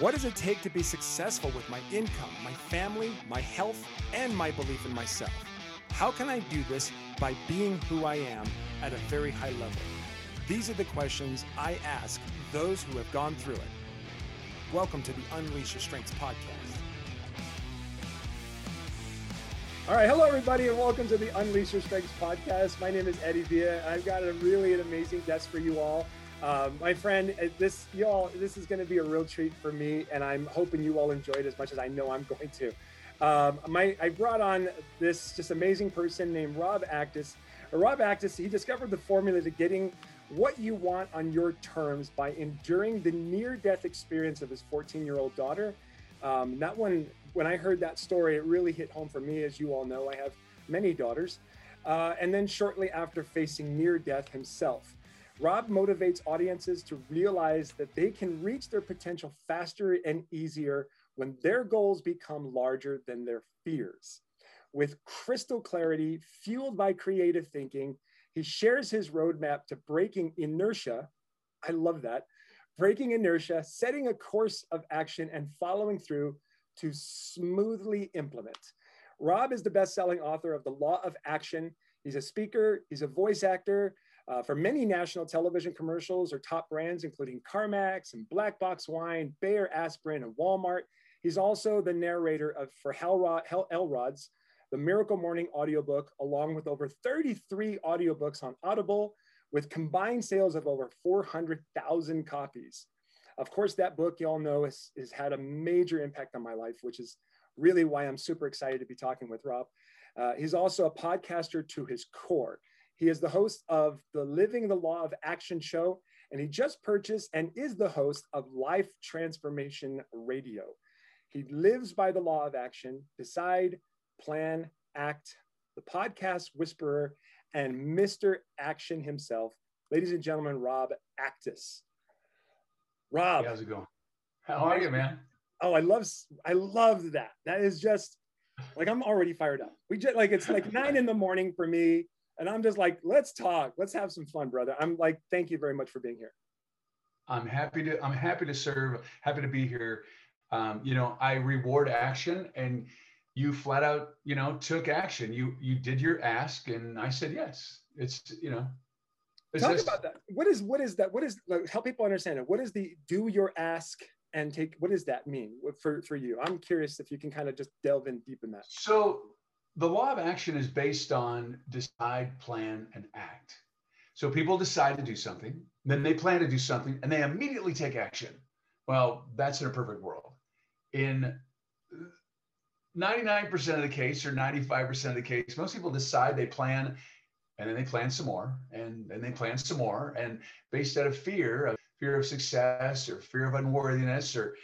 What does it take to be successful with my income, my family, my health, and my belief in myself? How can I do this by being who I am at a very high level? These are the questions I ask those who have gone through it. Welcome to the Unleash Your Strengths podcast. All right, hello everybody, and welcome to the Unleash Your Strengths podcast. My name is Eddie Villa. I've got a really an amazing guest for you all. Um, my friend, uh, this y'all, this is going to be a real treat for me, and I'm hoping you all enjoy it as much as I know I'm going to. Um, my, I brought on this just amazing person named Rob Actis. Uh, Rob Actis, he discovered the formula to getting what you want on your terms by enduring the near-death experience of his 14-year-old daughter. Um, that one, when I heard that story, it really hit home for me. As you all know, I have many daughters. Uh, and then shortly after facing near death himself. Rob motivates audiences to realize that they can reach their potential faster and easier when their goals become larger than their fears. With crystal clarity, fueled by creative thinking, he shares his roadmap to breaking inertia. I love that. Breaking inertia, setting a course of action, and following through to smoothly implement. Rob is the best selling author of The Law of Action. He's a speaker, he's a voice actor, uh, for many national television commercials or top brands, including CarMax and Black Box Wine, Bayer Aspirin, and Walmart. He's also the narrator of for Hal, Hal Elrod's The Miracle Morning audiobook, along with over 33 audiobooks on Audible, with combined sales of over 400,000 copies. Of course, that book, y'all know, has, has had a major impact on my life, which is really why I'm super excited to be talking with Rob. Uh, he's also a podcaster to his core. He is the host of the Living the Law of Action show, and he just purchased and is the host of Life Transformation Radio. He lives by the law of action decide, plan, act, the podcast whisperer, and Mr. Action himself. Ladies and gentlemen, Rob Actis. Rob. Hey, how's it going? How are you, man? Oh, I love I love that. That is just like I'm already fired up. We just like it's like nine in the morning for me. And I'm just like, let's talk. Let's have some fun, brother. I'm like, thank you very much for being here. I'm happy to, I'm happy to serve, happy to be here. Um, you know, I reward action and you flat out, you know, took action. You, you did your ask and I said, yes, it's, you know, talk just, about that. What is, what is that? What is, like, help people understand it. What is the do your ask and take, what does that mean for, for you? I'm curious if you can kind of just delve in deep in that. So the law of action is based on decide, plan, and act. So people decide to do something, then they plan to do something, and they immediately take action. Well, that's in a perfect world. In 99% of the case or 95% of the case, most people decide they plan and then they plan some more and then they plan some more. And based out of fear, of fear of success or fear of unworthiness or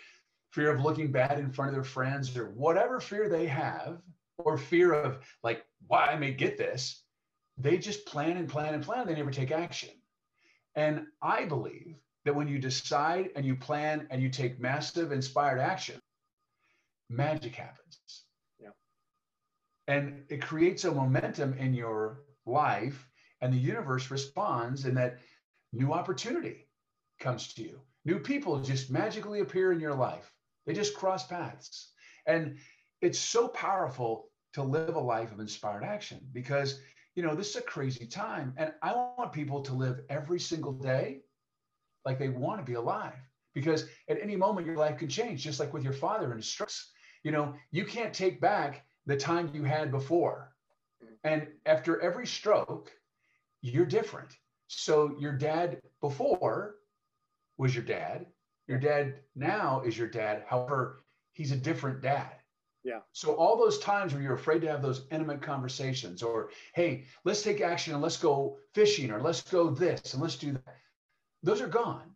fear of looking bad in front of their friends or whatever fear they have, or fear of like why I may get this, they just plan and plan and plan. They never take action. And I believe that when you decide and you plan and you take massive inspired action, magic happens. Yeah. And it creates a momentum in your life, and the universe responds, and that new opportunity comes to you. New people just magically appear in your life. They just cross paths. And it's so powerful to live a life of inspired action because you know this is a crazy time and i want people to live every single day like they want to be alive because at any moment your life could change just like with your father and his strokes. You know you can't take back the time you had before and after every stroke you're different. So your dad before was your dad. Your dad now is your dad. However he's a different dad yeah. So all those times where you're afraid to have those intimate conversations or, hey, let's take action and let's go fishing or let's go this and let's do that. Those are gone.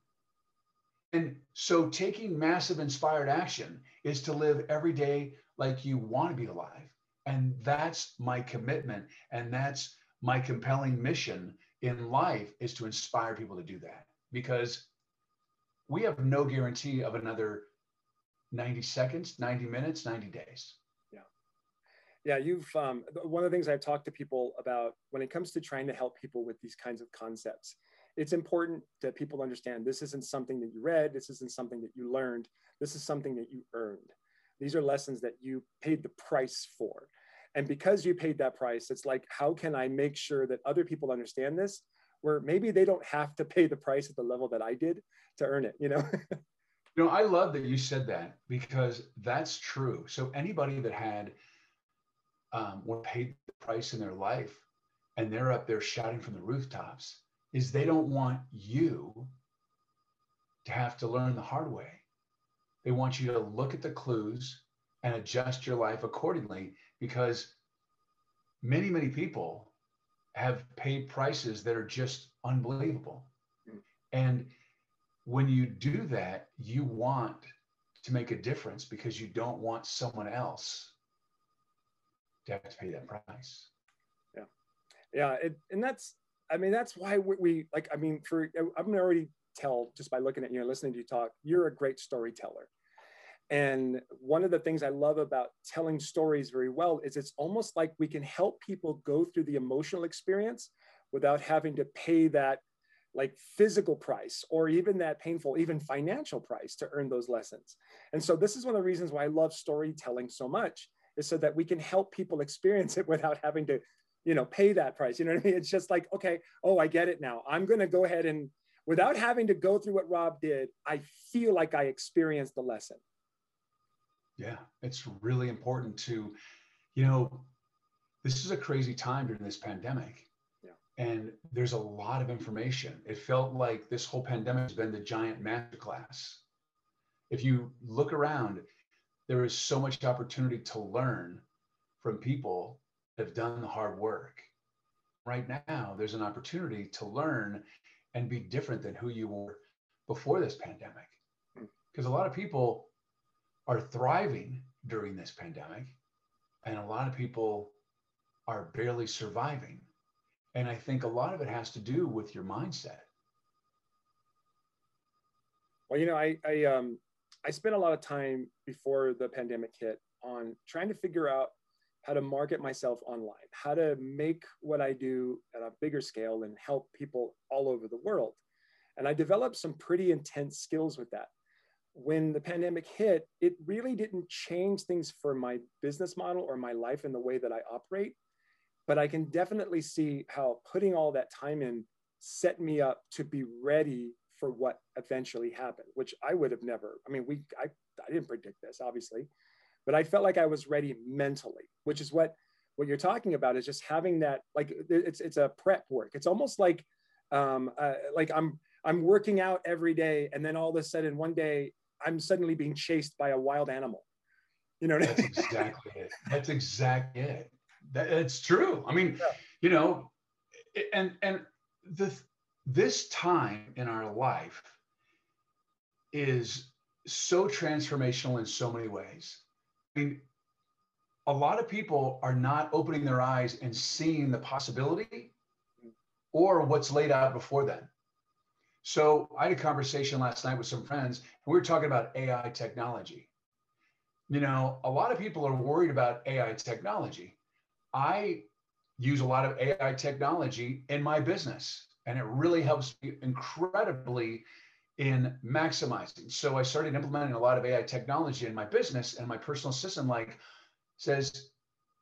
And so taking massive inspired action is to live every day like you want to be alive. And that's my commitment. And that's my compelling mission in life is to inspire people to do that because we have no guarantee of another 90 seconds, 90 minutes, 90 days. Yeah. Yeah. You've, um, one of the things I've talked to people about when it comes to trying to help people with these kinds of concepts it's important that people understand this isn't something that you read, this isn't something that you learned, this is something that you earned. These are lessons that you paid the price for. And because you paid that price, it's like, how can I make sure that other people understand this? Where maybe they don't have to pay the price at the level that I did to earn it, you know? you know, I love that you said that because that's true. So anybody that had um, or paid the price in their life and they're up there shouting from the rooftops is they don't want you to have to learn the hard way. They want you to look at the clues and adjust your life accordingly because many, many people have paid prices that are just unbelievable. Mm. And when you do that, you want to make a difference because you don't want someone else to have to pay that price. Yeah. Yeah. It, and that's, I mean, that's why we, we like, I mean, for, I'm going to already tell just by looking at you and listening to you talk, you're a great storyteller. And one of the things I love about telling stories very well is it's almost like we can help people go through the emotional experience without having to pay that like physical price or even that painful, even financial price to earn those lessons. And so this is one of the reasons why I love storytelling so much is so that we can help people experience it without having to, you know, pay that price. You know what I mean? It's just like, okay, oh, I get it now. I'm going to go ahead and without having to go through what Rob did, I feel like I experienced the lesson. Yeah, it's really important to, you know, this is a crazy time during this pandemic. And there's a lot of information. It felt like this whole pandemic has been the giant masterclass. If you look around, there is so much opportunity to learn from people that have done the hard work. Right now, there's an opportunity to learn and be different than who you were before this pandemic. Because a lot of people are thriving during this pandemic, and a lot of people are barely surviving. And I think a lot of it has to do with your mindset. Well, you know, I I um I spent a lot of time before the pandemic hit on trying to figure out how to market myself online, how to make what I do at a bigger scale and help people all over the world. And I developed some pretty intense skills with that when the pandemic hit, it really didn't change things for my business model or my life and the way that I operate. But I can definitely see how putting all that time in set me up to be ready for what eventually happened, which I would have never. I mean, we I, I didn't predict this, obviously, but I felt like I was ready mentally, which is what what you're talking about is just having that like it's it's a prep work. It's almost like um, uh, like I'm I'm working out every day, and then all of a sudden one day I'm suddenly being chased by a wild animal. You know, that's exactly it. That's exactly it. That, it's true. I mean, yeah. you know, and and the this time in our life is so transformational in so many ways. I mean, a lot of people are not opening their eyes and seeing the possibility or what's laid out before them. So I had a conversation last night with some friends, and we were talking about AI technology. You know, a lot of people are worried about AI technology. I use a lot of AI technology in my business, and it really helps me incredibly in maximizing. So I started implementing a lot of AI technology in my business, and my personal system like says,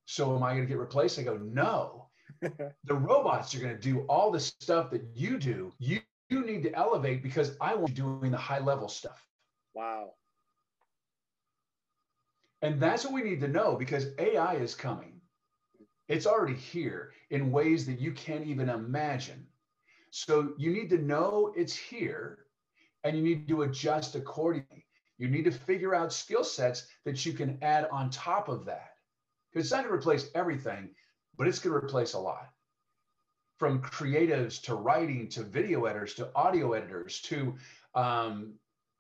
"So am I going to get replaced?" I go, "No." the robots are going to do all the stuff that you do. You you need to elevate because I want you doing the high level stuff. Wow. And that's what we need to know because AI is coming. It's already here in ways that you can't even imagine. So you need to know it's here and you need to adjust accordingly. You need to figure out skill sets that you can add on top of that. Because it's not going to replace everything, but it's going to replace a lot from creatives to writing to video editors to audio editors to um,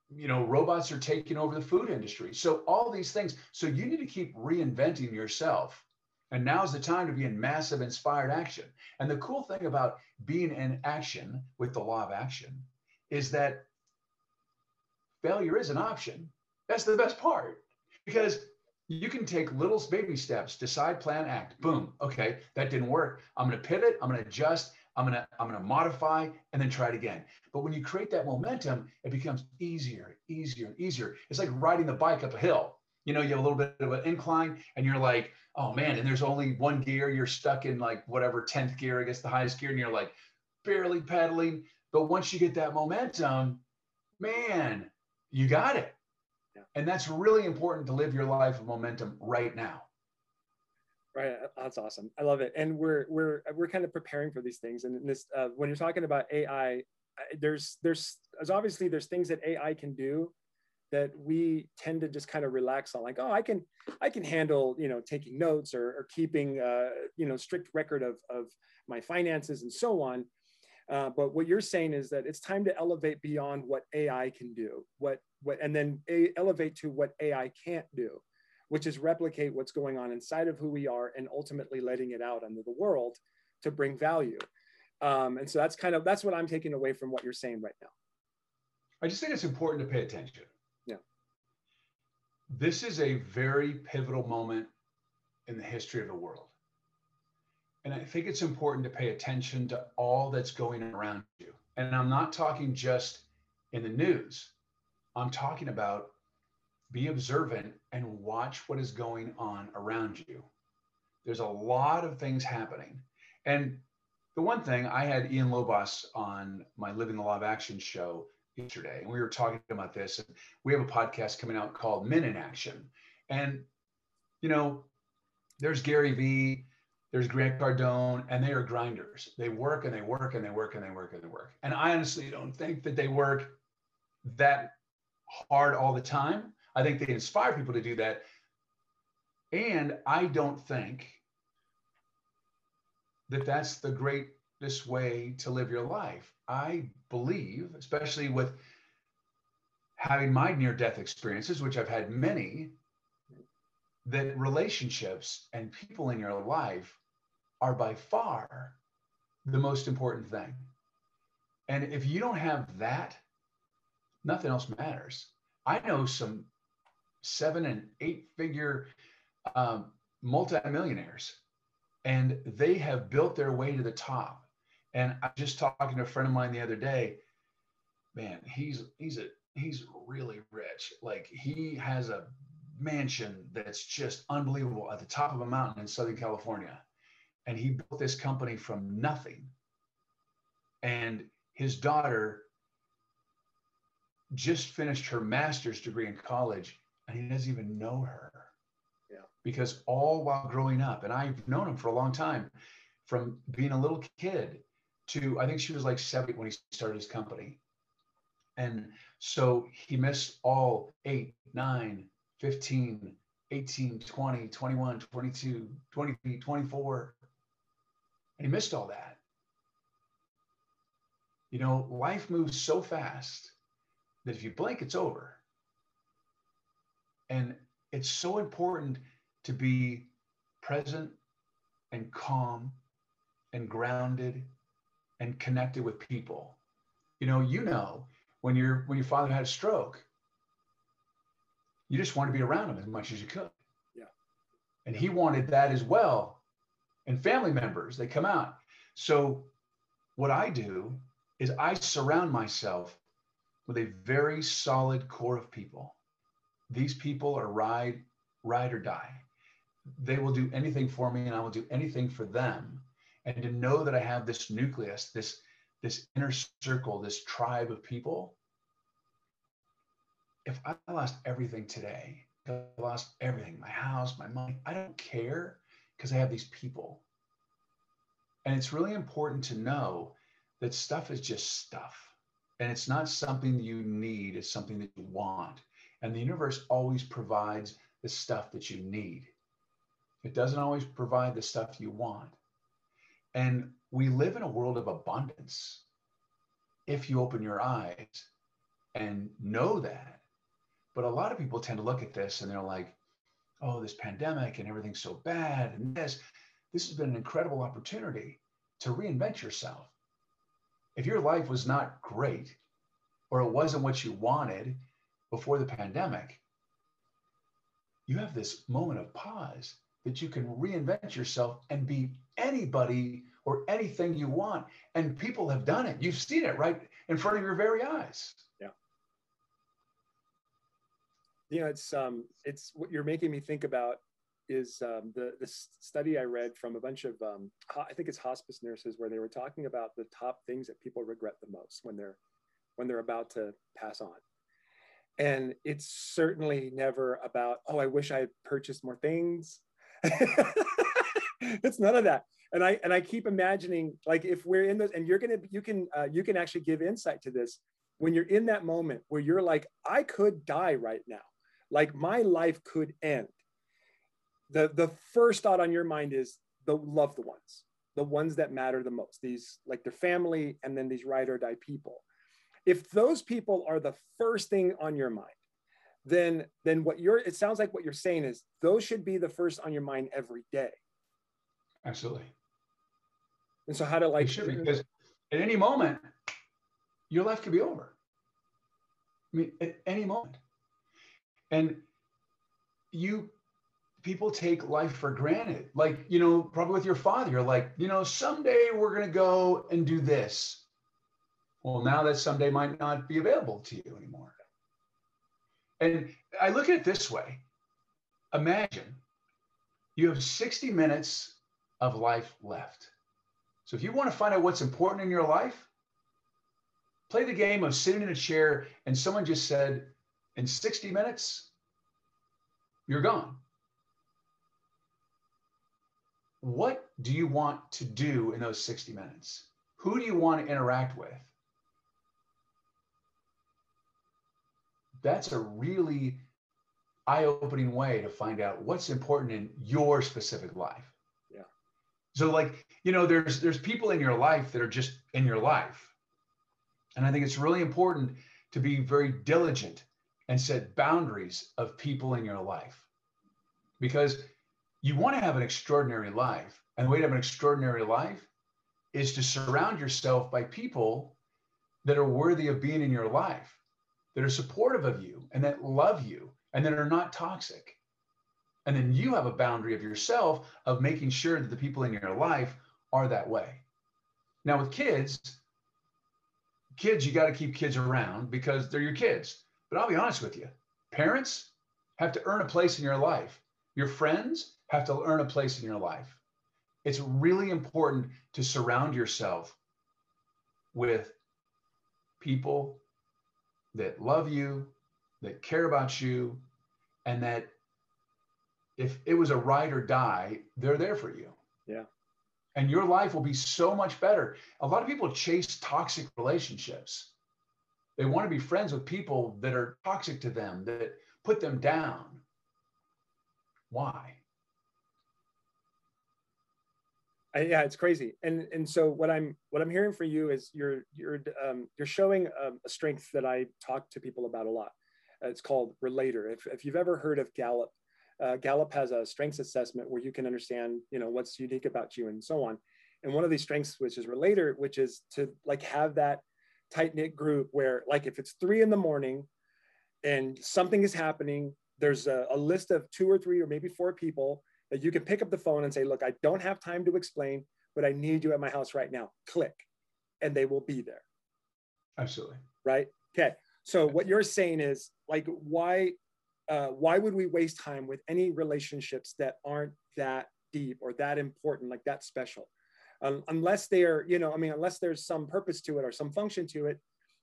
you know robots are taking over the food industry so all these things so you need to keep reinventing yourself and now's the time to be in massive inspired action and the cool thing about being in action with the law of action is that failure is an option that's the best part because you can take little baby steps, decide, plan, act. Boom. Okay, that didn't work. I'm going to pivot. I'm going to adjust. I'm gonna I'm gonna modify and then try it again. But when you create that momentum, it becomes easier, easier, and easier. It's like riding the bike up a hill. You know, you have a little bit of an incline, and you're like, oh man, and there's only one gear. You're stuck in like whatever tenth gear, I guess the highest gear, and you're like barely pedaling. But once you get that momentum, man, you got it. Yeah. And that's really important to live your life of momentum right now. Right, that's awesome. I love it. And we're we're we're kind of preparing for these things. And this uh, when you're talking about AI, there's there's as obviously there's things that AI can do that we tend to just kind of relax on like oh i can i can handle you know taking notes or, or keeping uh, you know strict record of, of my finances and so on. Uh, but what you're saying is that it's time to elevate beyond what ai can do what what and then a, elevate to what ai can't do which is replicate what's going on inside of who we are and ultimately letting it out into the world to bring value. Um, and so that's kind of that's what i'm taking away from what you're saying right now. I just think it's important to pay attention this is a very pivotal moment in the history of the world and I think it's important to pay attention to all that's going around you. And I'm not talking just in the news, I'm talking about be observant and watch what is going on around you. There's a lot of things happening. And the one thing I had Ian Lobos on my Living the Law of Action show yesterday, we were talking about this. And we have a podcast coming out called Men in Action. And, you know, there's Gary Vee, there's Grant Cardone, and they are grinders. They work and they work and they work and they work and they work. And I honestly don't think that they work that hard all the time. I think they inspire people to do that. And I don't think that that's the greatest way to live your life. I believe, especially with having my near death experiences, which I've had many, that relationships and people in your life are by far the most important thing. And if you don't have that, nothing else matters. I know some seven and eight figure um, multimillionaires, and they have built their way to the top. And I was just talking to a friend of mine the other day. Man, he's he's a he's really rich. Like he has a mansion that's just unbelievable at the top of a mountain in Southern California and he built this company from nothing. And his daughter just finished her master's degree in college, and he doesn't even know her. Yeah. Because all while growing up, and I've known him for a long time, from being a little kid to I think she was like seven when he started his company. And so he missed all eight, nine, 15, 18, 20, 21, 22, 23, 24, and he missed all that. You know, life moves so fast that if you blink, it's over. And it's so important to be present and calm and grounded and connected with people. You know, you know, when your when your father had a stroke, you just wanted to be around him as much as you could. Yeah. And he wanted that as well and family members, they come out. So, what I do is I surround myself with a very solid core of people. These people are ride, ride or die. They will do anything for me, and I will do anything for them. And to know that I have this nucleus, this this inner circle, this tribe of people. If I lost everything today, I lost everything, my house, my money, I don't care because I have these people. And it's really important to know that stuff is just stuff. And it's not something you need, it's something that you want. And the universe always provides the stuff that you need. It doesn't always provide the stuff you want. And we live in a world of abundance if you open your eyes and know that. But a lot of people tend to look at this and they're like, oh, this pandemic and everything's so bad and this, this has been an incredible opportunity to reinvent yourself. If your life was not great or it wasn't what you wanted before the pandemic, you have this moment of pause that you can reinvent yourself and be anybody or anything you want. And people have done it. You've seen it right in front of your very eyes. Yeah. You know, it's um, it's what you're making me think about is um, the the study I read from a bunch of um, I think it's hospice nurses where they were talking about the top things that people regret the most when they're when they're about to pass on. And it's certainly never about, oh, I wish I had purchased more things. it's none of that. And I and I keep imagining like if we're in those and you're gonna you can uh, you can actually give insight to this when you're in that moment where you're like I could die right now, like my life could end. The the first thought on your mind is the loved ones, the ones that matter the most. These like their family and then these ride or die people if those people are the first thing on your mind then then what you're it sounds like what you're saying is those should be the first on your mind every day absolutely. And so how to like should because at any moment your life could be over. I mean at any moment. And you people take life for granted. Like you know probably with your father you're like you know someday we're going to go and do this. Well, now that someday might not be available to you anymore. And I look at it this way. Imagine you have 60 minutes of life left. So if you want to find out what's important in your life, play the game of sitting in a chair and someone just said, in 60 minutes, you're gone. What do you want to do in those 60 minutes? Who do you want to interact with? that's a really eye-opening way to find out what's important in your specific life. So like, you know, there's there's people in your life that are just in your life. And I think it's really important to be very diligent and set boundaries of people in your life. Because you want to have an extraordinary life. And the way to have an extraordinary life is to surround yourself by people that are worthy of being in your life that are supportive of you and that love you and that are not toxic. And then you have a boundary of yourself of making sure that the people in your life are that way. Now, with kids, kids, you got to keep kids around because they're your kids. But I'll be honest with you parents have to earn a place in your life, your friends have to earn a place in your life. It's really important to surround yourself with people that love you, that care about you, and that if it was a ride or die, they're there for you. Yeah. And your life will be so much better. A lot of people chase toxic relationships. They want to be friends with people that are toxic to them, that put them down. Why? I, yeah, it's crazy. And and so what I'm what I'm hearing for you is you're you're um, you're showing um, a strength that I talk to people about a lot. It's called Relator. If if you've ever heard of Gallup, uh, Gallup has a strengths assessment where you can understand you know what's unique about you and so on. And one of these strengths, which is Relator, which is to like have that tight knit group where like if it's three in the morning and something is happening, there's a, a list of two or three or maybe four people that you can pick up the phone and say, look, I don't have time to explain, but I need you at my house right now. Click, and they will be there. Absolutely. Right. Okay. So what you're saying is like, why, uh, why would we waste time with any relationships that aren't that deep or that important, like that special? Um, unless they are, you know, I mean, unless there's some purpose to it or some function to it,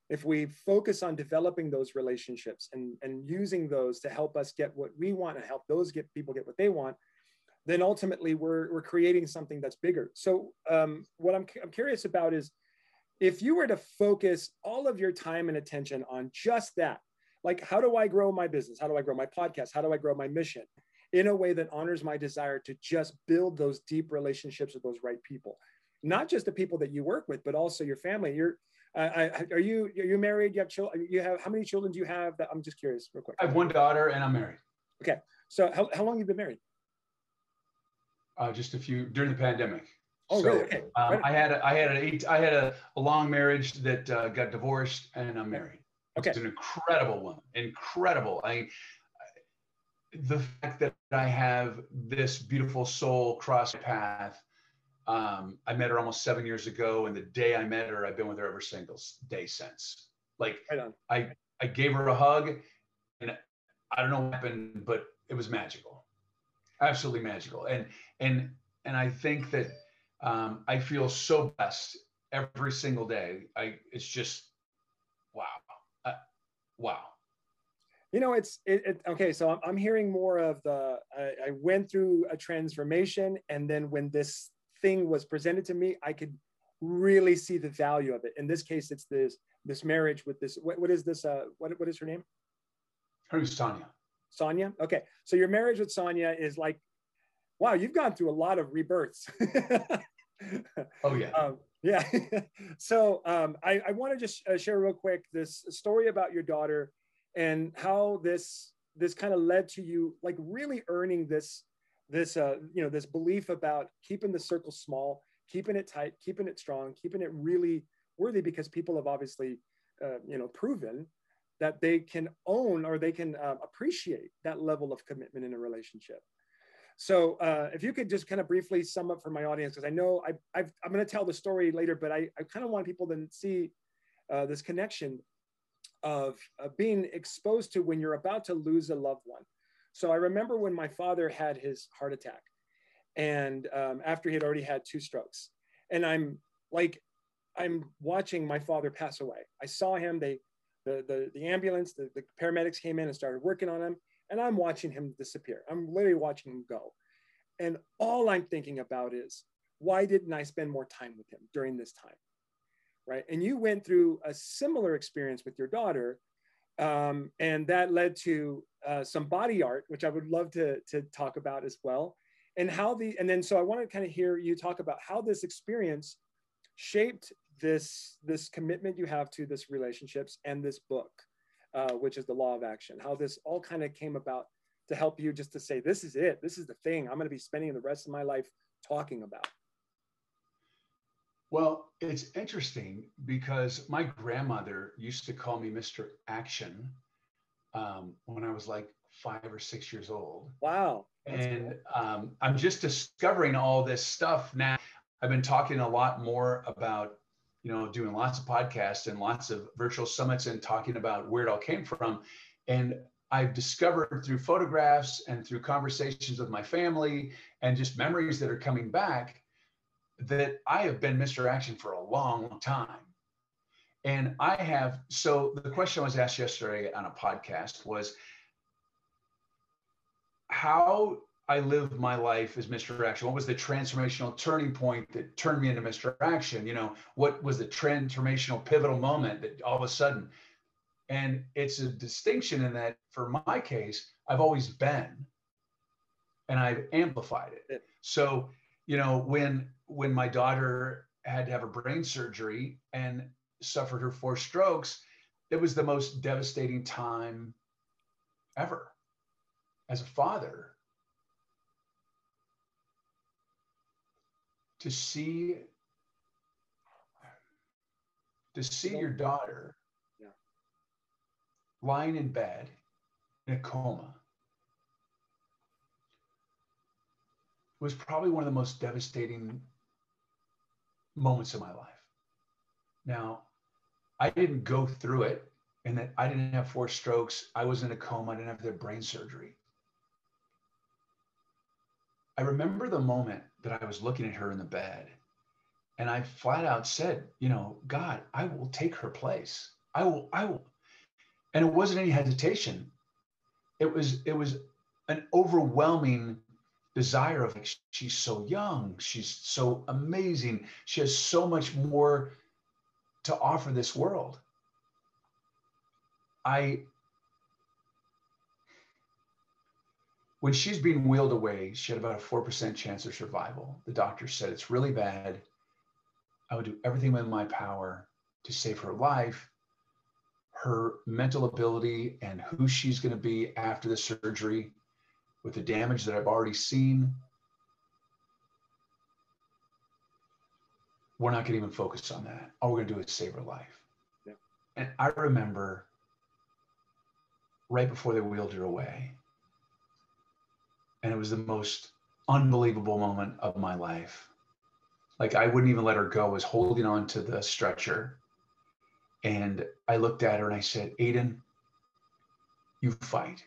if we focus on developing those relationships and, and using those to help us get what we want and help those get people get what they want, then ultimately we're, we're creating something that's bigger. So um, what I'm, I'm curious about is if you were to focus all of your time and attention on just that, like how do I grow my business? How do I grow my podcast? How do I grow my mission in a way that honors my desire to just build those deep relationships with those right people? Not just the people that you work with, but also your family. You're, uh, are you are you married? You have children. You have how many children do you have? That I'm just curious, real quick. I have one daughter, and I'm married. Okay, so how, how long have you been married? uh, just a few during the pandemic. Oh, so, really? Okay. Um, right. I had a, I had an eight I had a, a long marriage that uh, got divorced, and I'm married. Okay. It's an incredible woman, incredible. I the fact that I have this beautiful soul cross path Um, I met her almost seven years ago, and the day I met her, I've been with her every single day since. Like right I, I gave her a hug, and I don't know what happened, but it was magical, absolutely magical. And and and I think that um, I feel so blessed every single day. I it's just wow, wow. You know, it's it, it okay. So I'm, I'm hearing more of the. I, I went through a transformation, and then when this thing was presented to me, I could really see the value of it. In this case, it's this this marriage with this. What, what is this? Uh, what what is her name? Her name's Sonia. Sonia. Okay, so your marriage with Sonia is like, wow, you've gone through a lot of rebirths. oh yeah. Um, yeah. so um, I, I want to just uh, share real quick this story about your daughter and how this this kind of led to you like really earning this this uh, you know this belief about keeping the circle small, keeping it tight, keeping it strong, keeping it really worthy because people have obviously uh, you know proven that they can own or they can uh, appreciate that level of commitment in a relationship. So uh, if you could just kind of briefly sum up for my audience, because I know I, i am going to tell the story later, but I, I kind of want people to see uh, this connection of, being exposed to when you're about to lose a loved one. So I remember when my father had his heart attack and um, after he had already had two strokes and I'm like, I'm watching my father pass away. I saw him, they, the, the, the ambulance, the, the paramedics came in and started working on him and I'm watching him disappear. I'm literally watching him go. And all I'm thinking about is, why didn't I spend more time with him during this time? Right. And you went through a similar experience with your daughter. Um, and that led to uh, some body art, which I would love to, to talk about as well. And how the, and then so I want to kind of hear you talk about how this experience shaped this, this commitment you have to this relationships and this book uh, which is the law of action, how this all kind of came about to help you just to say, this is it, this is the thing I'm going to be spending the rest of my life talking about. Well, it's interesting because my grandmother used to call me Mr. Action um, when I was like five or six years old. Wow. And um, I'm just discovering all this stuff now. I've been talking a lot more about you know, doing lots of podcasts and lots of virtual summits and talking about where it all came from. And I've discovered through photographs and through conversations with my family and just memories that are coming back that I have been Mr. Action for a long time. And I have, so the question I was asked yesterday on a podcast was how I lived my life as Mr. Action? What was the transformational turning point that turned me into Mr. Action? You know, what was the transformational pivotal moment that all of a sudden, and it's a distinction in that for my case, I've always been and I've amplified it. So, you know, when when my daughter had to have a brain surgery and suffered her four strokes, it was the most devastating time ever as a father to see to see your daughter yeah. lying in bed in a coma was probably one of the most devastating moments of my life. Now, I didn't go through it and that I didn't have four strokes. I was in a coma. I didn't have the brain surgery. I remember the moment that I was looking at her in the bed and I flat out said, you know, God, I will take her place. I will, I will. And it wasn't any hesitation. It was, it was an overwhelming desire of like, she's so young, she's so amazing, she has so much more to offer this world. I when she's being wheeled away, she had about a 4% chance of survival. The doctor said it's really bad. I would do everything within my power to save her life, her mental ability, and who she's going to be after the surgery with the damage that I've already seen. We're not going to even focus on that. All we're going to do is save her life. Yeah. And I remember right before they wheeled her away, and it was the most unbelievable moment of my life. like I wouldn't even let her go, was holding on to the stretcher. And I looked at her and I said, Aiden, you fight.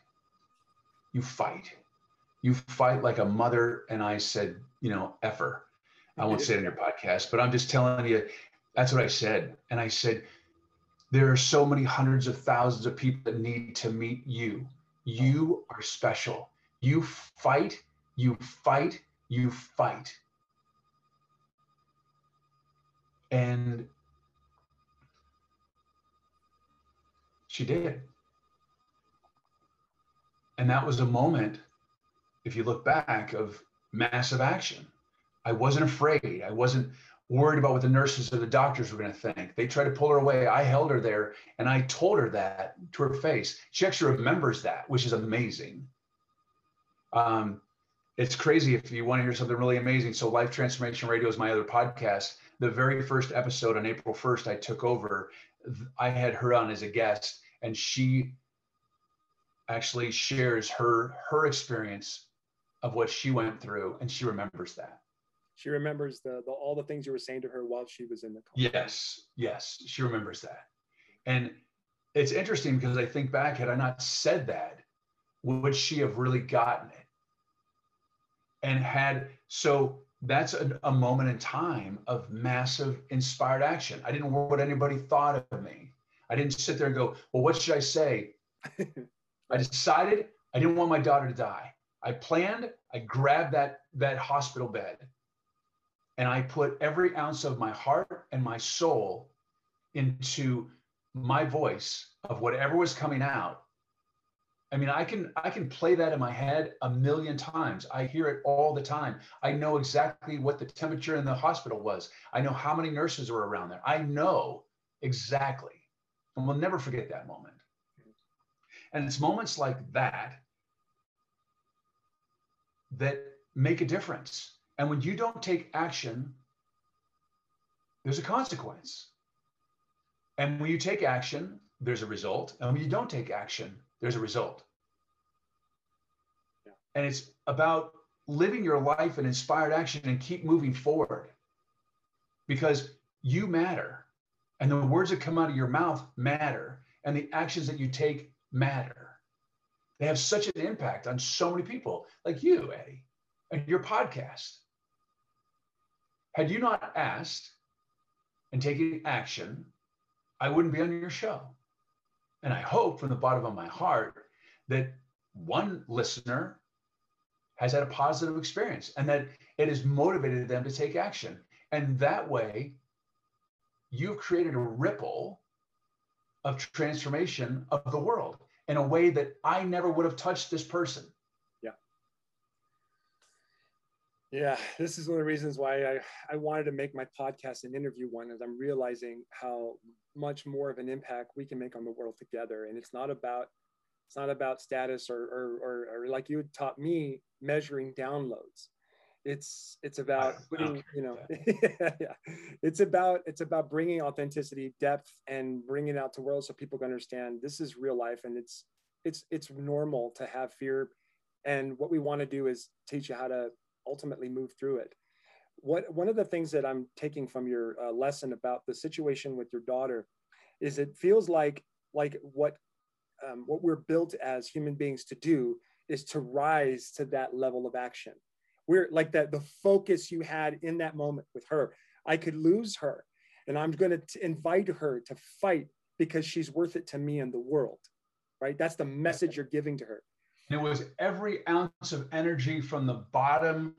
You fight. You fight like a mother. And I said, you know, effer. I won't say it in your podcast, but I'm just telling you, that's what I said. And I said, there are so many hundreds of thousands of people that need to meet you. You are special. You fight, you fight, you fight. And she did. And that was a moment, if you look back, of massive action. I wasn't afraid. I wasn't worried about what the nurses or the doctors were going to think. They tried to pull her away. I held her there and I told her that to her face. She actually remembers that, which is amazing. Um, it's crazy if you want to hear something really amazing. So, Life Transformation Radio is my other podcast. The very first episode on April 1st, I took over. I had her on as a guest, and she actually shares her her experience of what she went through, and she remembers that. She remembers the, the all the things you were saying to her while she was in the coma. Yes, yes, she remembers that. And it's interesting because I think back, had I not said that, would she have really gotten it? And had so that's a, a moment in time of massive inspired action. I didn't worry what anybody thought of me. I didn't sit there and go, well, what should I say? I decided I didn't want my daughter to die. I planned, I grabbed that, that hospital bed and I put every ounce of my heart and my soul into my voice of whatever was coming out. I mean, I can I can play that in my head a million times. I hear it all the time. I know exactly what the temperature in the hospital was. I know how many nurses were around there. I know exactly. And we'll never forget that moment. And it's moments like that that make a difference. And when you don't take action, there's a consequence. And when you take action, there's a result. And when you don't take action, there's a result. Yeah. And it's about living your life in inspired action and keep moving forward because you matter. And the words that come out of your mouth matter. And the actions that you take matter. They have such an impact on so many people, like you, Eddie, and your podcast. Had you not asked and taken action, I wouldn't be on your show. And I hope from the bottom of my heart that one listener has had a positive experience and that it has motivated them to take action. And that way, you've created a ripple of transformation of the world in a way that I never would have touched this person. Yeah, this is one of the reasons why I, I wanted to make my podcast an interview one, as I'm realizing how much more of an impact we can make on the world together. And it's not about it's not about status or or, or, or like you taught me measuring downloads. It's it's about putting you know yeah, it's about it's about bringing authenticity, depth, and bringing it out to world so people can understand this is real life and it's it's it's normal to have fear. And what we want to do is teach you how to ultimately move through it. What one of the things that I'm taking from your uh, lesson about the situation with your daughter is it feels like like what um, what we're built as human beings to do is to rise to that level of action. We're like that the focus you had in that moment with her. I could lose her, and I'm going to invite her to fight because she's worth it to me and the world. Right? That's the message you're giving to her. And it was every ounce of energy from the bottom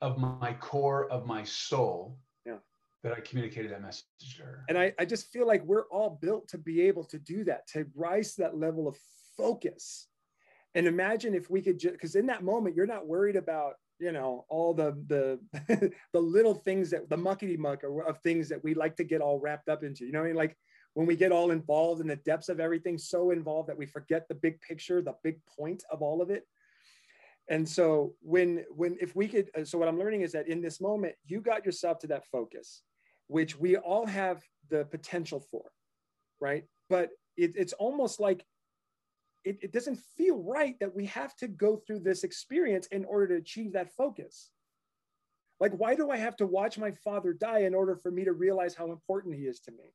of my core of my soul yeah. that I communicated that message to her. And I, I just feel like we're all built to be able to do that, to rise to that level of focus. And imagine if we could just because in that moment you're not worried about you know all the the the little things that the muckety muck of things that we like to get all wrapped up into. You know, I mean, like when we get all involved in the depths of everything, so involved that we forget the big picture, the big point of all of it. And so when when if we could, uh, so what I'm learning is that in this moment, you got yourself to that focus, which we all have the potential for, right? But it, it's almost like it, it doesn't feel right that we have to go through this experience in order to achieve that focus Like, why do I have to watch my father die in order for me to realize how important he is to me?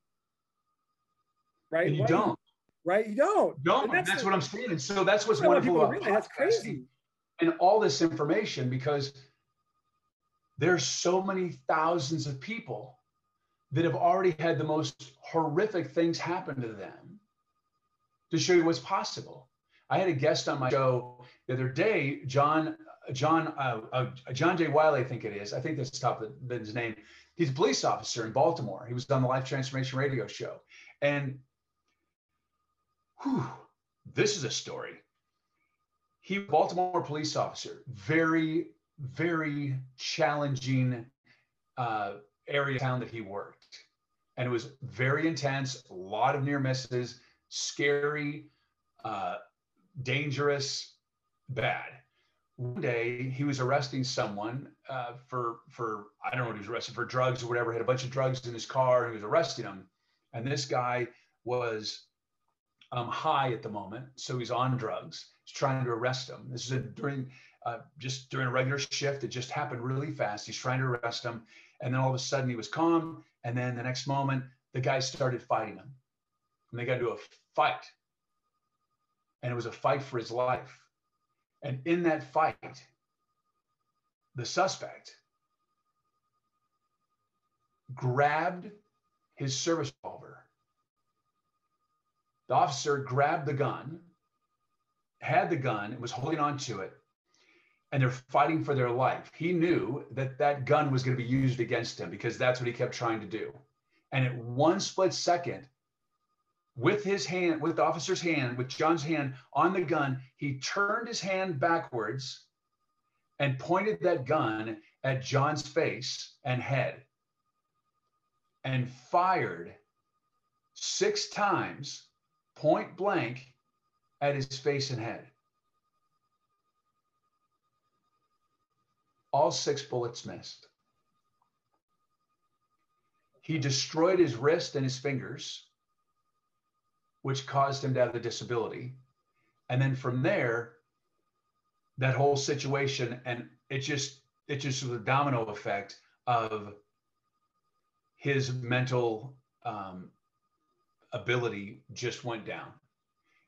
Right? And you don't. Right? You don't. And that's, the- what I'm saying. And so that's what's wonderful people about that's crazy. and all this information because there's so many thousands of people that have already had the most horrific things happen to them to show you what's possible. I had a guest on my show the other day, John John uh, uh, John J. Wiley, I think it is. I think that's top of the- his name. He's a police officer in Baltimore. He was on the Life Transformation Radio Show, and whew, this is a story. He Baltimore police officer, very very challenging uh, area town that he worked, and it was very intense. A lot of near misses, scary, uh, dangerous, bad. One day he was arresting someone uh, for for I don't know what he was arrested for drugs or whatever. Had a bunch of drugs in his car and he was arresting him. And this guy was um, high at the moment, so he's on drugs. He's trying to arrest him. This is a, during uh, just during a regular shift. It just happened really fast. He's trying to arrest him, and then all of a sudden he was calm. And then the next moment, the guy started fighting him, and they got into a fight. And it was a fight for his life. And in that fight, the suspect grabbed his service revolver. The officer grabbed the gun, had the gun, was holding on to it, and they're fighting for their life. He knew that that gun was going to be used against him because that's what he kept trying to do. And at one split second, with his hand, with the officer's hand, with John's hand on the gun, he turned his hand backwards and pointed that gun at John's face and head and fired six times point blank at his face and head. All six bullets missed. He destroyed his wrist and his fingers, which caused him to have the disability. And then from there, that whole situation, and it just it just was a domino effect of his mental um, ability just went down.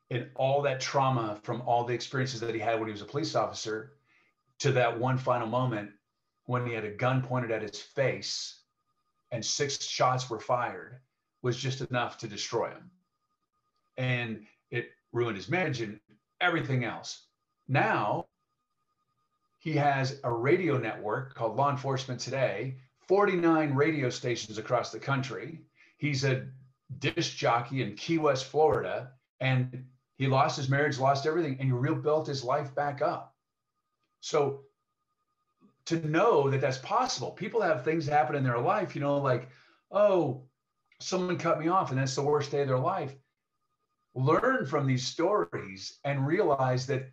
And all that trauma from all the experiences that he had when he was a police officer to that one final moment when he had a gun pointed at his face and six shots were fired was just enough to destroy him. And it ruined his marriage and everything else. Now he has a radio network called Law Enforcement Today, 49 radio stations across the country. He's a disc jockey in Key West, Florida, and he lost his marriage, lost everything, and he rebuilt his life back up. So to know that that's possible, people have things happen in their life, you know, like, oh, someone cut me off, and that's the worst day of their life. Learn from these stories and realize that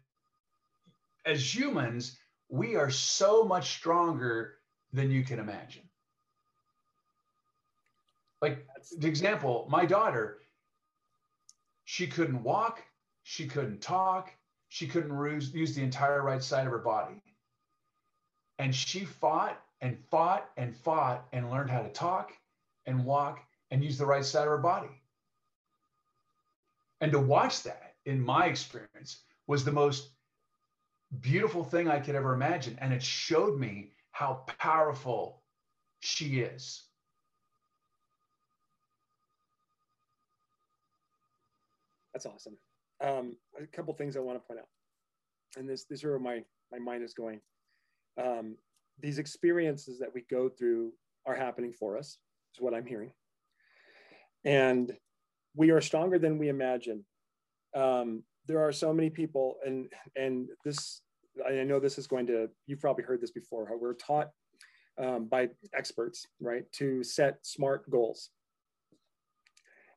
as humans, we are so much stronger than you can imagine. Like the example, my daughter, she couldn't walk, she couldn't talk, she couldn't use, use the entire right side of her body. And she fought and fought and fought and learned how to talk and walk and use the right side of her body. And to watch that, in my experience, was the most beautiful thing I could ever imagine. And it showed me how powerful she is. That's awesome. Um, a couple things I want to point out, and this this is where my my mind is going. Um, these experiences that we go through are happening for us. Is what I'm hearing, and we are stronger than we imagine. Um, there are so many people, and and this I know this is going to. You've probably heard this before. How we're taught um, by experts, right, to set smart goals.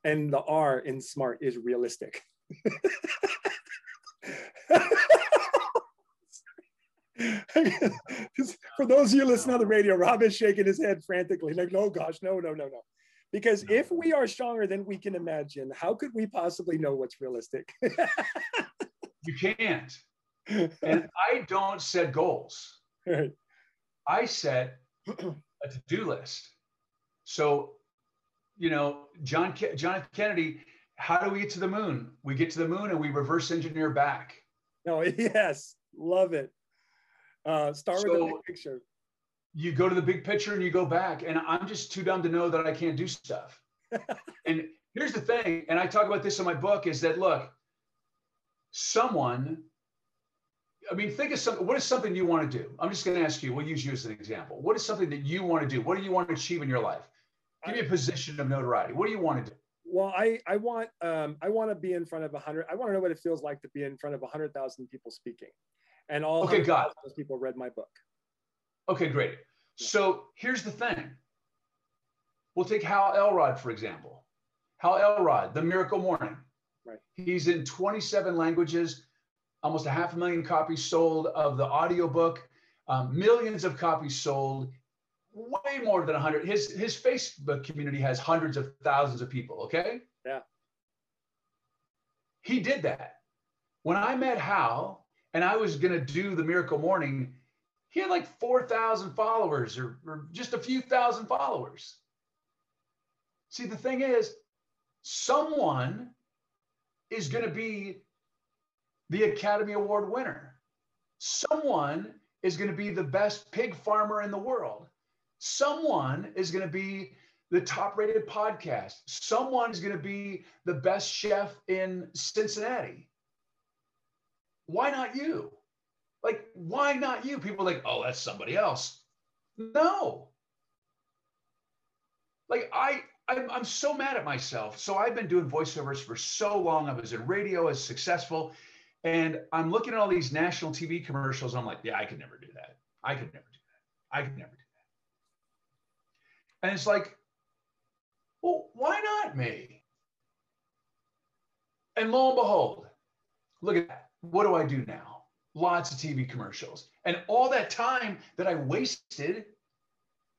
And the R in smart is realistic. For those of you listening on the radio, Rob is shaking his head frantically, like, no, gosh, no, no, no, no. Because if we are stronger than we can imagine, how could we possibly know what's realistic? you can't. And I don't set goals. Right. I set a to-do list. So, you know, John John Kennedy, how do we get to the moon? We get to the moon and we reverse engineer back. No, yes, love it. Uh, start so, with the big picture. You go to the big picture and you go back, and I'm just too dumb to know that I can't do stuff. and here's the thing, and I talk about this in my book, is that look, someone I mean, think of something. What is something you want to do? I'm just going to ask you. We'll use you as an example. What is something that you want to do? What do you want to achieve in your life? Give me a position of notoriety. What do you want to do? Well, I I want um, I want to be in front of a hundred. I want to know what it feels like to be in front of a hundred thousand people speaking, and all okay, got those people read my book. Okay, great. So here's the thing. We'll take Hal Elrod for example. Hal Elrod, The Miracle Morning. Right. He's in 27 languages almost a half a million copies sold of the audiobook, um, millions of copies sold, way more than 100. His, his Facebook community has hundreds of thousands of people, okay? Yeah. He did that. When I met Hal and I was going to do the Miracle Morning, he had like 4,000 followers or, or just a few thousand followers. See, the thing is, someone is going to be the Academy Award winner. Someone is going to be the best pig farmer in the world. Someone is going to be the top rated podcast. Someone is going to be the best chef in Cincinnati. Why not you? Like, why not you? People like, oh, that's somebody else. No. Like, I, I'm, I'm so mad at myself. So I've been doing voiceovers for so long. I was in radio as successful. And I'm looking at all these national TV commercials. I'm like, yeah, I could never do that. I could never do that. I could never do that. And it's like, well, why not me? And lo and behold, look at that. What do I do now? Lots of TV commercials. And all that time that I wasted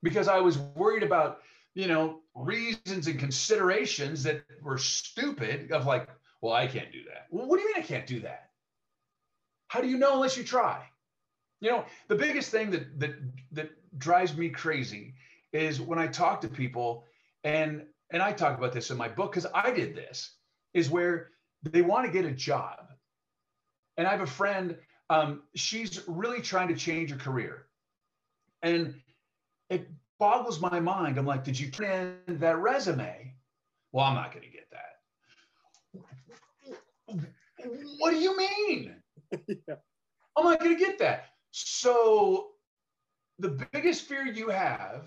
because I was worried about, you know, reasons and considerations that were stupid of like, well, I can't do that. Well, what do you mean I can't do that? How do you know unless you try? You know, the biggest thing that that that drives me crazy is when I talk to people and and I talk about this in my book because I did this is where they want to get a job. And I have a friend, um, she's really trying to change her career. And it boggles my mind. I'm like, did you turn in that resume? Well, I'm not going to get that. What do you mean? yeah. I'm not going to get that. So the biggest fear you have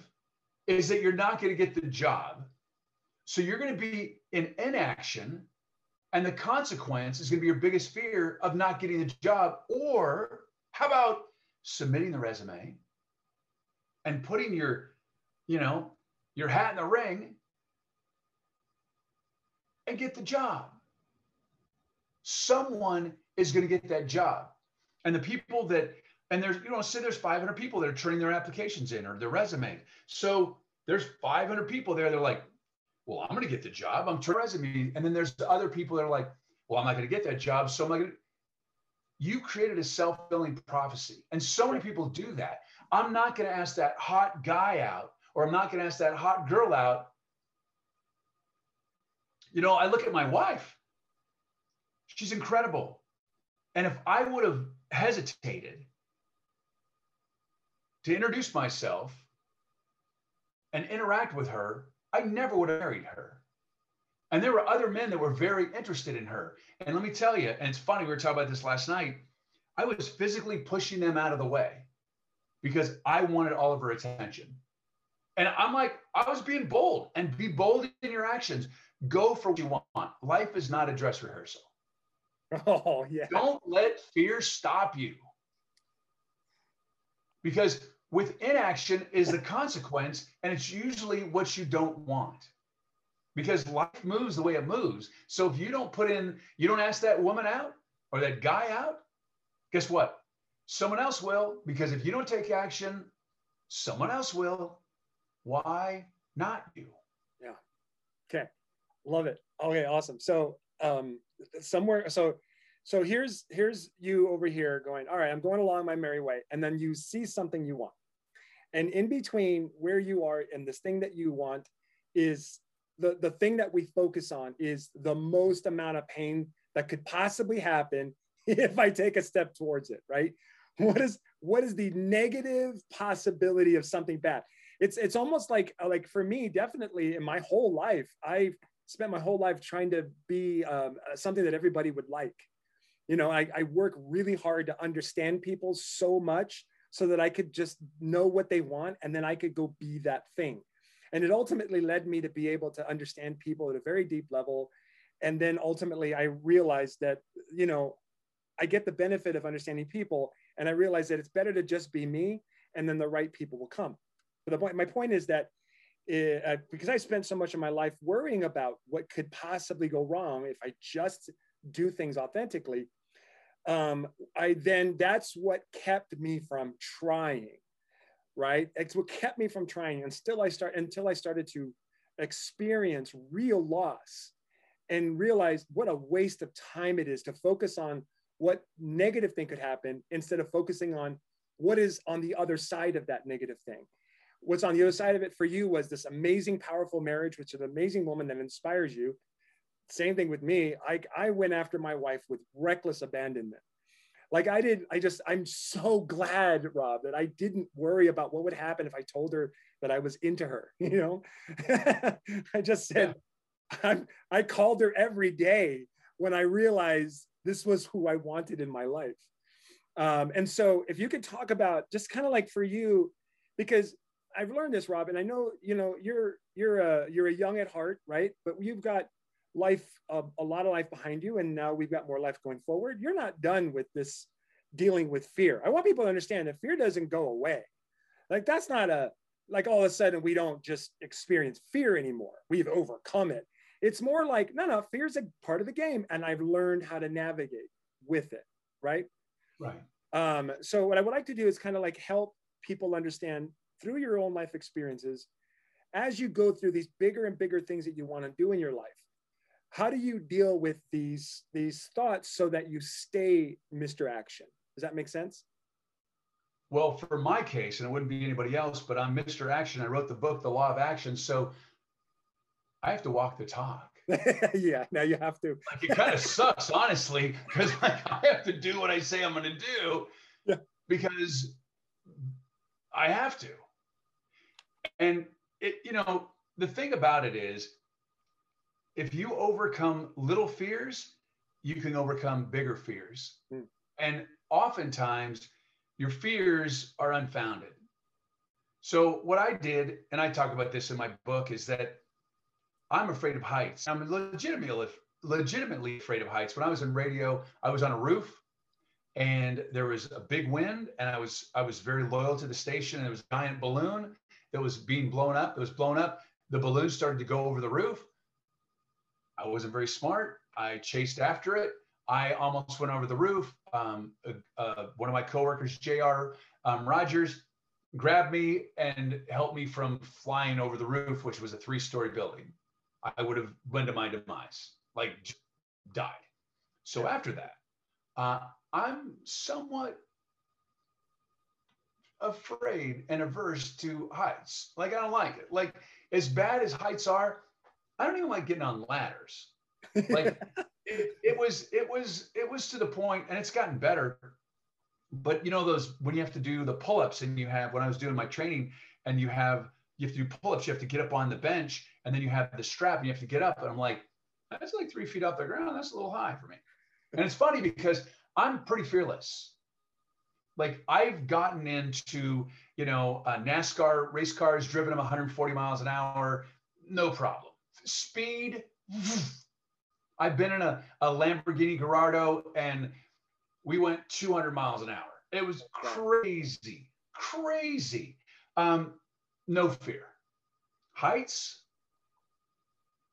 is that you're not going to get the job. So you're going to be in inaction. And the consequence is going to be your biggest fear of not getting the job. Or how about submitting the resume and putting your, you know, your hat in the ring and get the job? Someone is going to get that job. And the people that, and there's, you know, say there's 500 people that are turning their applications in or their resume. So there's 500 people there. They're like, well, I'm going to get the job. I'm turning resume. And then there's the other people that are like, well, I'm not going to get that job. So I'm not going to. You created a self fulfilling prophecy. And so many people do that. I'm not going to ask that hot guy out, or I'm not going to ask that hot girl out. You know, I look at my wife. She's incredible. And if I would have hesitated to introduce myself and interact with her, I never would have married her. And there were other men that were very interested in her. And let me tell you, and it's funny, we were talking about this last night. I was physically pushing them out of the way because I wanted all of her attention. And I'm like, I was being bold and be bold in your actions. Go for what you want. Life is not a dress rehearsal. Oh, yeah. Don't let fear stop you. Because with inaction is the consequence, and it's usually what you don't want. Because life moves the way it moves. So if you don't put in, you don't ask that woman out or that guy out, guess what? Someone else will. Because if you don't take action, someone else will. Why not you? Yeah. Okay. Love it. Okay, awesome. So um somewhere so so here's here's you over here going all right i'm going along my merry way and then you see something you want And in between where you are and this thing that you want is the, the thing that we focus on is the most amount of pain that could possibly happen if I take a step towards it, right? What is what is the negative possibility of something bad? It's it's almost like like for me, definitely in my whole life, I've spent my whole life trying to be um, something that everybody would like. You know, I, I work really hard to understand people so much so that I could just know what they want and then I could go be that thing. And it ultimately led me to be able to understand people at a very deep level. And then ultimately, I realized that, you know, I get the benefit of understanding people. And I realized that it's better to just be me and then the right people will come. But the point, my point is that it, uh, because I spent so much of my life worrying about what could possibly go wrong if I just do things authentically, um, I then that's what kept me from trying right? It's what kept me from trying. And still I start until I started to experience real loss and realize what a waste of time it is to focus on what negative thing could happen instead of focusing on what is on the other side of that negative thing. What's on the other side of it for you was this amazing, powerful marriage, which is an amazing woman that inspires you. Same thing with me. I, I went after my wife with reckless abandonment like I did, I just, I'm so glad, Rob, that I didn't worry about what would happen if I told her that I was into her. You know, I just said, yeah. i I called her every day when I realized this was who I wanted in my life. Um, and so, if you could talk about just kind of like for you, because I've learned this, Rob, and I know you know you're you're a you're a young at heart, right? But you've got life uh, a lot of life behind you and now we've got more life going forward you're not done with this dealing with fear. I want people to understand that fear doesn't go away. Like that's not a like all of a sudden we don't just experience fear anymore. We've overcome it. It's more like no no fear's a part of the game and i've learned how to navigate with it right? Right. Um, so what i would like to do is kind of like help people understand through your own life experiences as you go through these bigger and bigger things that you want to do in your life how do you deal with these these thoughts so that you stay mr action? Does that make sense? Well for my case and it wouldn't be anybody else but i'm mr action. I wrote the book the law of action so i have to walk the talk. Yeah now you have to. Like it kind of sucks honestly because like i have to do what i say i'm going to do yeah. because i have to. And it you know the thing about it is if you overcome little fears, you can overcome bigger fears. Mm. And oftentimes, your fears are unfounded. So, what I did, and I talk about this in my book, is that I'm afraid of heights. I'm legitimately, legitimately afraid of heights. When I was in radio, I was on a roof and there was a big wind and I was I was very loyal to the station and there was a giant balloon that was being blown up. It was blown up. The balloon started to go over the roof I wasn't very smart. I chased after it. I almost went over the roof. Um, uh, one of my coworkers, Jr. Um, Rogers, grabbed me and helped me from flying over the roof, which was a three-story building. I would have been to my demise, like died. So after that, uh, I'm somewhat afraid and averse to heights. Like I don't like it. Like as bad as heights are, I don't even like getting on ladders. Like it, it was, it was, it was to the point, and it's gotten better. But you know those when you have to do the pull-ups, and you have when I was doing my training, and you have you have to do pull-ups, you have to get up on the bench, and then you have the strap, and you have to get up. And I'm like, that's like three feet off the ground. That's a little high for me. And it's funny because I'm pretty fearless. Like I've gotten into, you know, uh, NASCAR race cars, driven them 140 miles an hour, no problem speed. I've been in a, a Lamborghini Gallardo and we went 200 miles an hour. It was crazy, crazy. Um, no fear. Heights,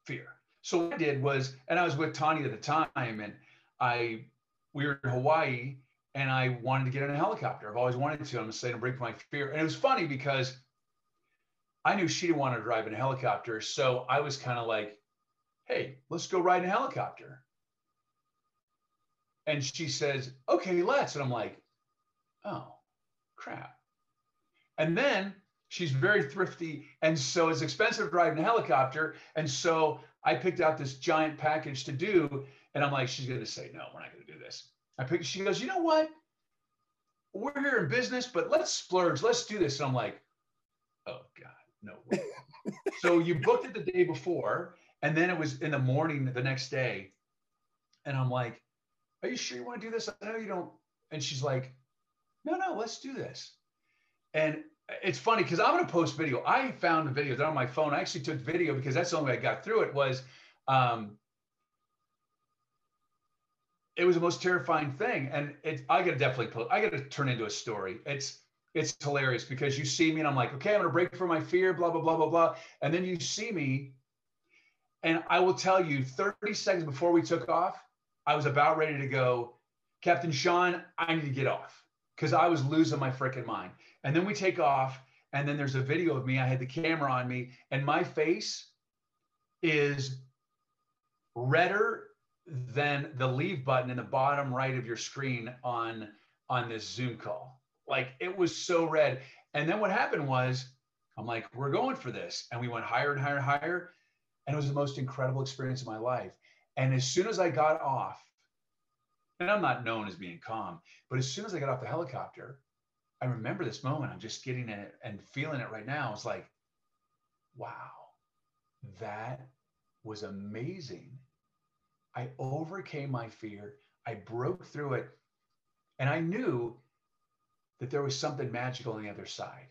fear. So what I did was, and I was with Tanya at the time, and I we were in Hawaii, and I wanted to get in a helicopter. I've always wanted to. I'm saying to break my fear, and it was funny because I knew she didn't want to drive in a helicopter. So I was kind of like, hey, let's go ride in a helicopter. And she says, okay, let's. And I'm like, oh, crap. And then She's very thrifty. And so it's expensive in a helicopter. And so I picked out this giant package to do. And I'm like, she's going to say, no, we're not going to do this. I picked, she goes, you know what? We're here in business, but let's splurge. Let's do this. And I'm like, oh God, no way. so you booked it the day before. And then it was in the morning the next day. And I'm like, are you sure you want to do this? I know you don't. And she's like, no, no, let's do this. And it's funny because I'm going to post video. I found the video that on my phone. I actually took video because that's the only way I got through it was um, it was the most terrifying thing. And it, I got to definitely post, I got to turn into a story. It's, it's hilarious because you see me and I'm like, okay, I'm to break from my fear, blah, blah, blah, blah, blah. And then you see me and I will tell you 30 seconds before we took off, I was about ready to go, Captain Sean, I need to get off because I was losing my freaking mind. And then we take off, and then there's a video of me. I had the camera on me, and my face is redder than the leave button in the bottom right of your screen on on this Zoom call. Like it was so red. And then what happened was, I'm like, we're going for this, and we went higher and higher and higher, and it was the most incredible experience of my life. And as soon as I got off, and I'm not known as being calm, but as soon as I got off the helicopter, I remember this moment. I'm just getting it and feeling it right now. It's like, wow, that was amazing. I overcame my fear. I broke through it. And I knew that there was something magical on the other side.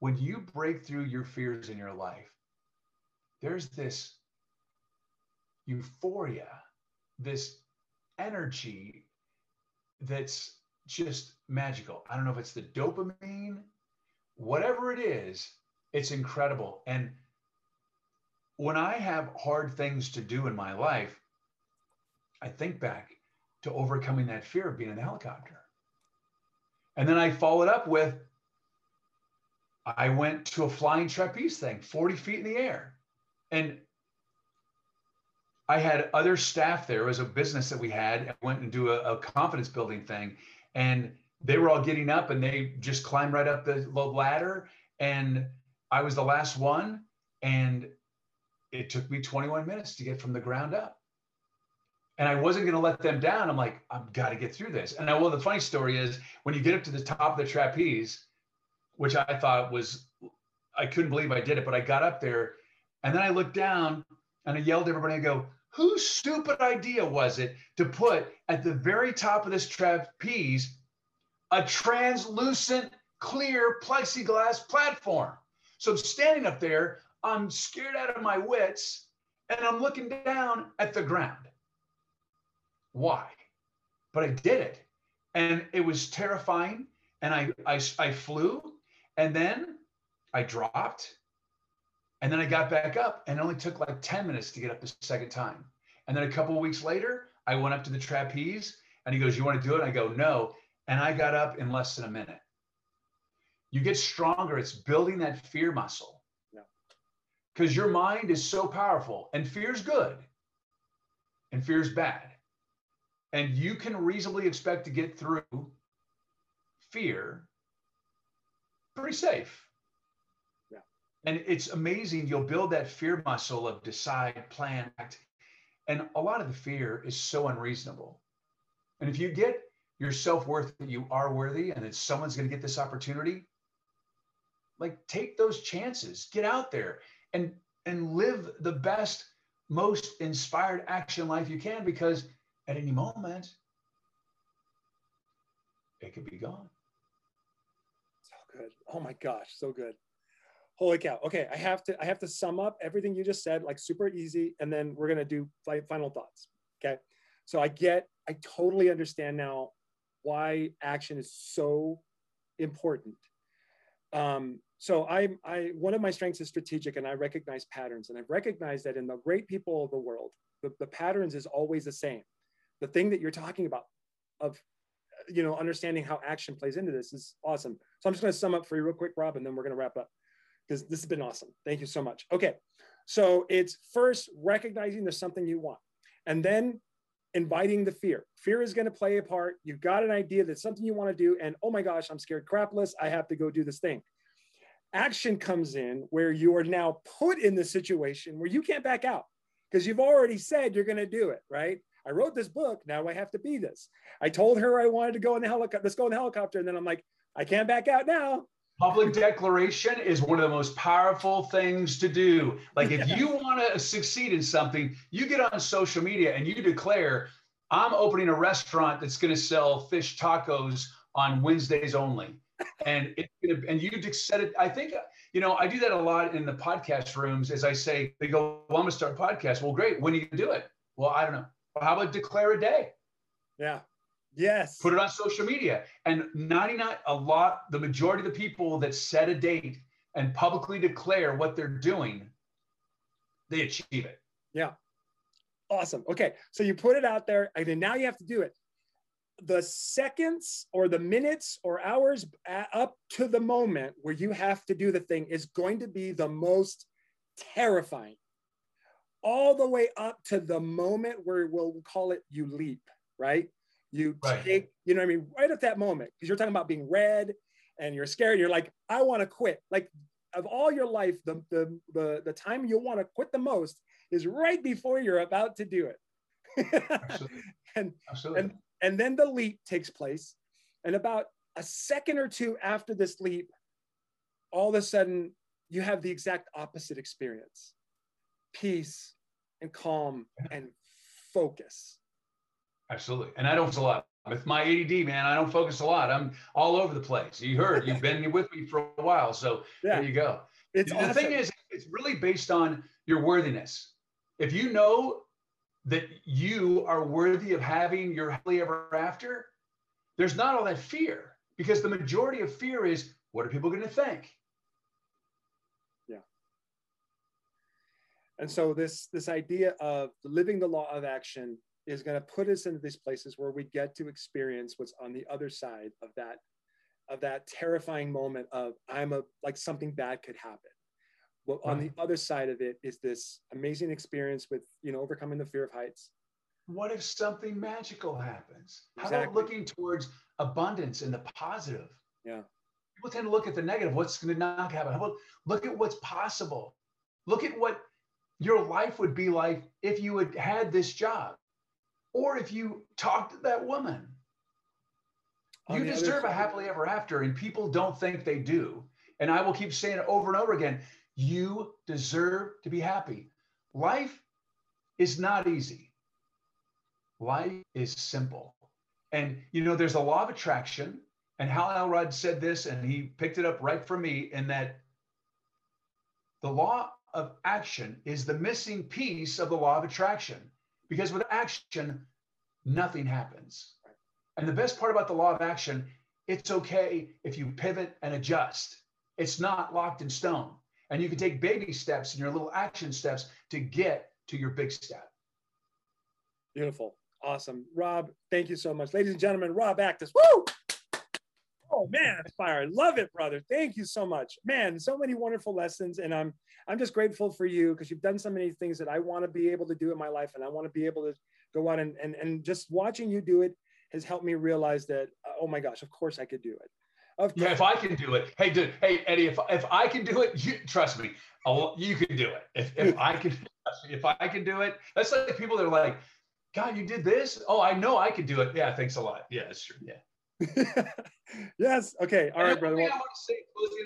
When you break through your fears in your life, there's this euphoria, this energy that's just magical. I don't know if it's the dopamine, whatever it is, it's incredible. And when I have hard things to do in my life, I think back to overcoming that fear of being in the helicopter. And then I followed up with I went to a flying trapeze thing, 40 feet in the air. And I had other staff there. It was a business that we had. Went and do a, a confidence building thing, and they were all getting up and they just climbed right up the ladder. And I was the last one, and it took me 21 minutes to get from the ground up. And I wasn't going to let them down. I'm like, I've got to get through this. And I, well, the funny story is when you get up to the top of the trapeze, which I thought was, I couldn't believe I did it, but I got up there and then I looked down and I yelled at everybody. I go, whose stupid idea was it to put at the very top of this trapeze a translucent, clear plexiglass platform? So I'm standing up there, I'm scared out of my wits, and I'm looking down at the ground. Why? But I did it. And it was terrifying. And I, I, I flew, and then I dropped, and then I got back up and it only took like 10 minutes to get up the second time. And then a couple weeks later, I went up to the trapeze and he goes, You want to do it? And I go, No. And I got up in less than a minute. You get stronger. It's building that fear muscle. Because your mind is so powerful and fear's good and fear's bad. And you can reasonably expect to get through fear pretty safe. Yeah. And it's amazing. You'll build that fear muscle of decide, plan, act. And a lot of the fear is so unreasonable. And if you get your self worth that you are worthy and that someone's going to get this opportunity, like take those chances, get out there and and live the best, most inspired action life you can because at any moment it could be gone. So good. Oh my gosh, so good. Holy cow. Okay i have to i have to sum up everything you just said like super easy and then we're going to do final thoughts okay? So i get i totally understand now why action is so important. Um, so i i one of my strengths is strategic and i recognize patterns and i've recognized that in the great people of the world the, the patterns is always the same the thing that you're talking about of you know understanding how action plays into this is awesome so i'm just going to sum up for you real quick rob and then we're going to wrap up because this has been awesome. Thank you so much. Okay. So it's first recognizing there's something you want and then inviting the fear. Fear is going to play a part. You've got an idea that's something you want to do, and oh my gosh, I'm scared crapless. I have to go do this thing. action comes in where you are now put in the situation where you can't back out because you've already said you're going to do it, right? I wrote this book. Now I have to be this. I told her I wanted to go in the helicopter. Let's go in the helicopter. And then I'm like, I can't back out now. Public declaration is one of the most powerful things to do. Like if you want to succeed in something, you get on social media and you declare, I'm opening a restaurant that's going to sell fish tacos on Wednesdays only. And it and you just said it. I think you know I do that a lot in the podcast rooms. As I say, they go, "Well, I'm going to start a podcast." Well, great. When are you going to do it? Well, I don't know. How about declare a day? Yeah. Yes. put it on social media and 99 a lot the majority of the people that set a date and publicly declare what they're doing they achieve it Yeah. Awesome. Okay. So you put it out there and then now you have to do it. The seconds or the minutes or hours up to the moment where you have to do the thing is going to be the most terrifying. All the way up to the moment where we'll call it you leap, right? You Right. take, you know what I mean? Right at that moment, because you're talking about being red and you're scared. You're like, I want to quit. Like of all your life, the, the, the, the time you'll want to quit the most is right before you're about to do it. absolutely and absolutely and and then the leap takes place and about a second or two after this leap all of a sudden you have the exact opposite experience peace and calm and focus. Absolutely. And i don't focus a lot. With my add man i don't focus a lot. I'm all over the place. You heard you've been with me for a while so yeah. there you go. It's the awesome. thing is it's really based on your worthiness. If you know that you are worthy of having your happily ever after there's not all that fear because the majority of fear is what are people going to think and so this this idea of living the law of action is going to put us into these places where we get to experience what's on the other side of that of that terrifying moment of i'm a like something bad could happen. Well on the other side of it is this amazing experience with you know overcoming the fear of heights. What if something magical happens? How about looking towards abundance and the positive? Yeah. people tend to look at the negative what's going to not happen? How about look at what's possible? Look at what your life would be like if you had had this job or if you talked to that woman. On you deserve a happily ever after and people don't think they do. And i will keep saying it over and over again you deserve to be happy. Life is not easy. Life is simple. And you know there's a law of attraction and hal elrod said this and he picked it up right from me in that the law of action is the missing piece of the law of attraction because with action nothing happens and the best part about the law of action, it's okay if you pivot and adjust. It's not locked in stone. And you can take baby steps and your little action steps to get to your big step. Beautiful. Awesome. Rob, thank you so much. Ladies and gentlemen, Rob Actis. Woo! Oh man, fire. I love it, brother. Thank you so much. Man, so many wonderful lessons. And I'm I'm just grateful for you because you've done so many things that I want to be able to do in my life. And I want to be able to go out and, and and just watching you do it has helped me realize that, uh, oh my gosh, of course I could do it. Of Yeah, if I can do it, hey, dude, hey, Eddie, if, if I can do it, you trust me, I'll, you can do it. If, if I can, if I can do it, that's like people that are like, God, you did this. Oh, I know I can do it. Yeah, thanks a lot. Yeah, that's true. Yeah. yes. Okay. All And right, brother. Well, I say,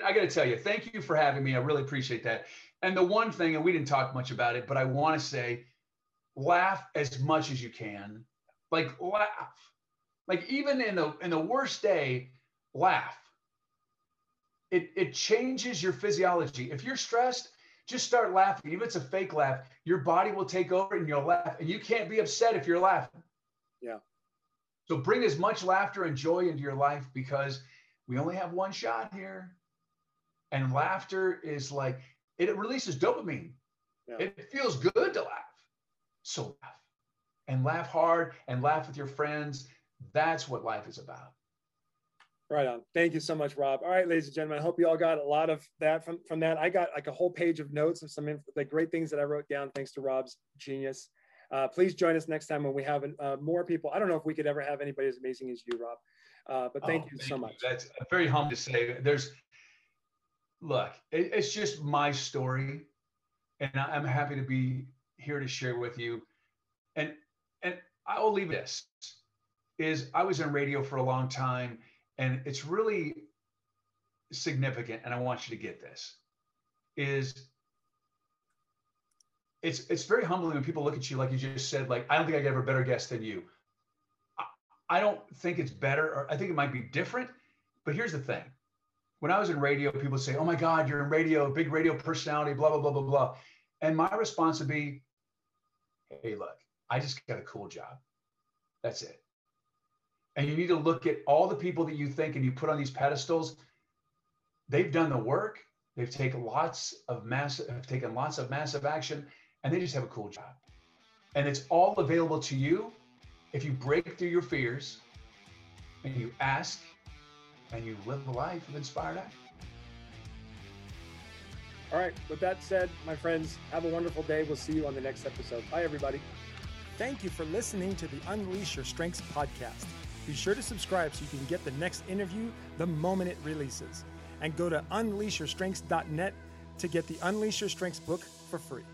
I got to tell you, thank you for having me. I really appreciate that. And the one thing, and we didn't talk much about it, but I want to say, laugh as much as you can. Like laugh. Like even in the in the worst day, laugh. It it changes your physiology. If you're stressed, just start laughing. Even if it's a fake laugh, your body will take over and you'll laugh. And you can't be upset if you're laughing. Yeah. So bring as much laughter and joy into your life because we only have one shot here. And laughter is like it releases dopamine. Yeah. It feels good to laugh. So laugh and laugh hard and laugh with your friends. That's what life is about. Right on. Thank you so much, Rob. All right, ladies and gentlemen, I hope you all got a lot of that from, from that. I got like a whole page of notes of some inf- the great things that I wrote down thanks to Rob's genius. Uh, please join us next time when we have uh, more people. I don't know if we could ever have anybody as amazing as you, Rob, uh, but thank Oh, you so much. That's very humble to say. There's look, it, it's just my story, and I, I'm happy to be here to share with you. And and I will leave this is I was in radio for a long time, and it's really significant, and I want you to get this. Is it's it's very humbling when people look at you like you just said, like, I don't think I could a better guest than you. I, I don't think it's better, or I think it might be different. But here's the thing. When I was in radio, people would say, Oh my God, you're in radio, big radio personality, blah, blah, blah, blah, blah. And my response would be, Hey, look, I just got a cool job. That's it. And you need to look at all the people that you think and you put on these pedestals. They've done the work. They've taken lots of massive, have taken lots of massive action, and they just have a cool job. And it's all available to you if you break through your fears and you ask and you live a life of inspired action. All right. With that said, my friends, have a wonderful day. We'll see you on the next episode. Bye, everybody. Thank you for listening to the Unleash Your Strengths podcast. Be sure to subscribe so you can get the next interview the moment it releases. And go to unleashyourstrengths.net to get the Unleash Your Strengths book for free.